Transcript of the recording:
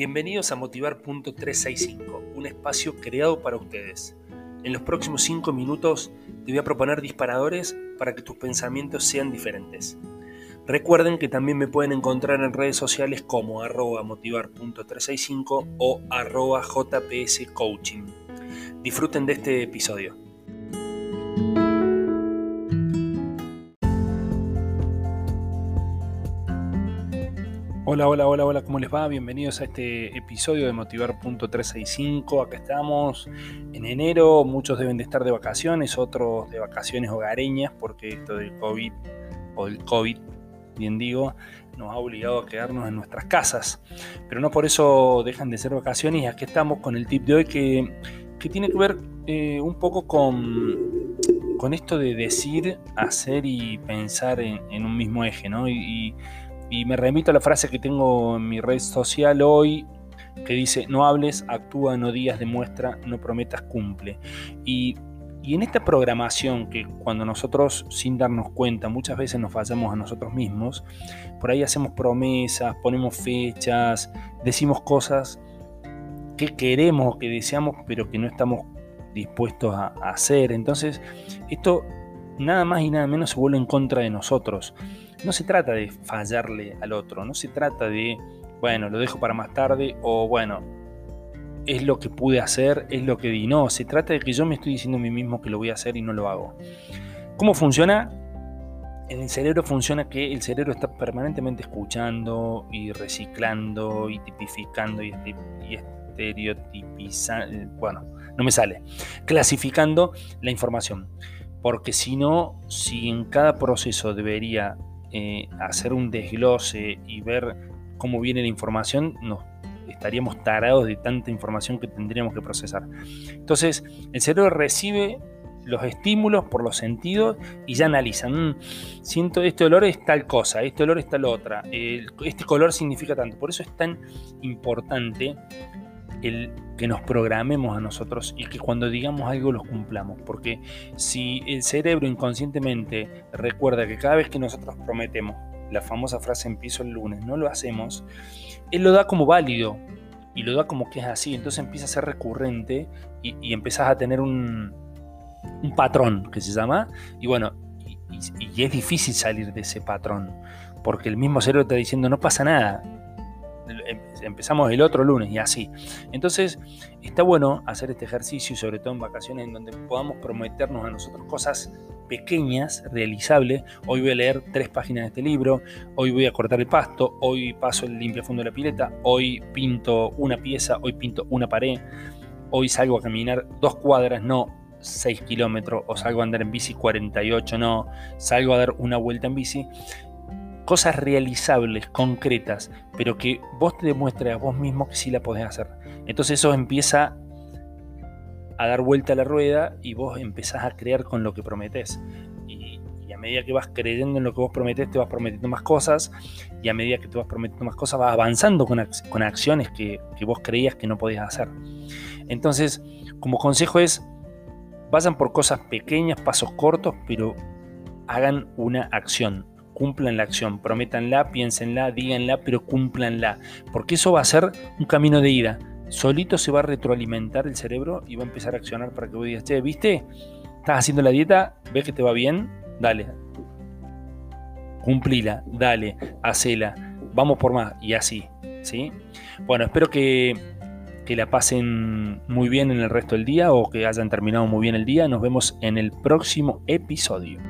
Bienvenidos a Motivar.365, un espacio creado para ustedes. En los próximos 5 minutos te voy a proponer disparadores para que tus pensamientos sean diferentes. Recuerden que también me pueden encontrar en redes sociales como arroba motivar.365 o arroba jpscoaching. Disfruten de este episodio. Hola, hola, hola, hola, ¿cómo les va? Bienvenidos a este episodio de Motivar.365. Acá estamos en enero, muchos deben de estar de vacaciones, otros de vacaciones hogareñas, porque esto del COVID, o del COVID, bien digo, nos ha obligado a quedarnos en nuestras casas. Pero no por eso dejan de ser vacaciones y aquí estamos con el tip de hoy que, tiene que ver eh, un poco con, con esto de decir, hacer y pensar en, un mismo eje, ¿no? y me remito a la frase que tengo en mi red social hoy, que dice, no hables, actúa, no digas, demuestra, no prometas, cumple. Y, en esta programación que cuando nosotros sin darnos cuenta muchas veces nos fallamos a nosotros mismos, por ahí hacemos promesas, ponemos fechas, decimos cosas que queremos, que deseamos, pero que no estamos dispuestos a, a hacer. Entonces, esto nada más y nada menos se vuelve en contra de nosotros no se trata de fallarle al otro, no se trata de, bueno, lo dejo para más tarde o bueno, es lo que pude hacer, es lo que di. No, se trata de que yo me estoy diciendo a mí mismo que lo voy a hacer y no lo hago. ¿Cómo funciona? En el cerebro funciona que el cerebro está permanentemente escuchando y reciclando y tipificando y, y estereotipizando, bueno, no me sale, clasificando la información. Porque si no, si en cada proceso debería eh, hacer un desglose y ver cómo viene la información, nos estaríamos tarados de tanta información que tendríamos que procesar. Entonces, el cerebro recibe los estímulos por los sentidos y ya analiza. Mm, siento este olor es tal cosa, este olor es tal otra, este color significa tanto. Por eso es tan importante el que nos programemos a nosotros y que cuando digamos algo lo cumplamos. Porque si el cerebro inconscientemente recuerda que cada vez que nosotros prometemos la famosa frase empiezo el lunes, no lo hacemos, él lo da como válido y lo da como que es así. Entonces empieza a ser recurrente y, y a tener un, un patrón que se llama. Y bueno, y, es difícil salir de ese patrón. Porque el mismo cerebro está diciendo no pasa nada, empezamos el otro lunes y así. Entonces, está bueno hacer este ejercicio sobre todo en vacaciones en donde podamos prometernos a nosotros cosas pequeñas, realizables. Hoy voy a leer tres páginas de este libro, hoy voy a cortar el pasto, hoy paso el limpia fondo de la pileta, hoy pinto una pieza, hoy pinto una pared, hoy salgo a caminar dos cuadras, no 6 kilómetros, o salgo a andar en bici 48, no, salgo a dar una vuelta en bici cosas realizables, concretas, pero que vos te demuestres a vos mismo que sí la podés hacer. Entonces eso empieza a dar vuelta a la rueda y vos empezás a crear con lo que prometés. Y, a medida que vas creyendo en lo que vos prometés, te vas prometiendo más cosas. Y a medida que te vas prometiendo más cosas, vas avanzando con, con acciones que, que vos creías que no podías hacer. Entonces, como consejo es, vayan por cosas pequeñas, pasos cortos, pero hagan una acción cumplan la acción, prométanla, piénsenla, díganla, pero cúmplanla, porque eso va a ser un camino de ida. Solito se va a retroalimentar el cerebro y va a empezar a accionar para que vos digas, che, ¿viste? ¿Estás haciendo la dieta? ¿Ves que te va bien? Dale. Cumplila, dale, hacela. Vamos por más. Y así, ¿sí? Bueno, espero que, que la pasen muy bien en el resto del día o que hayan terminado muy bien el día. Nos vemos en el próximo episodio.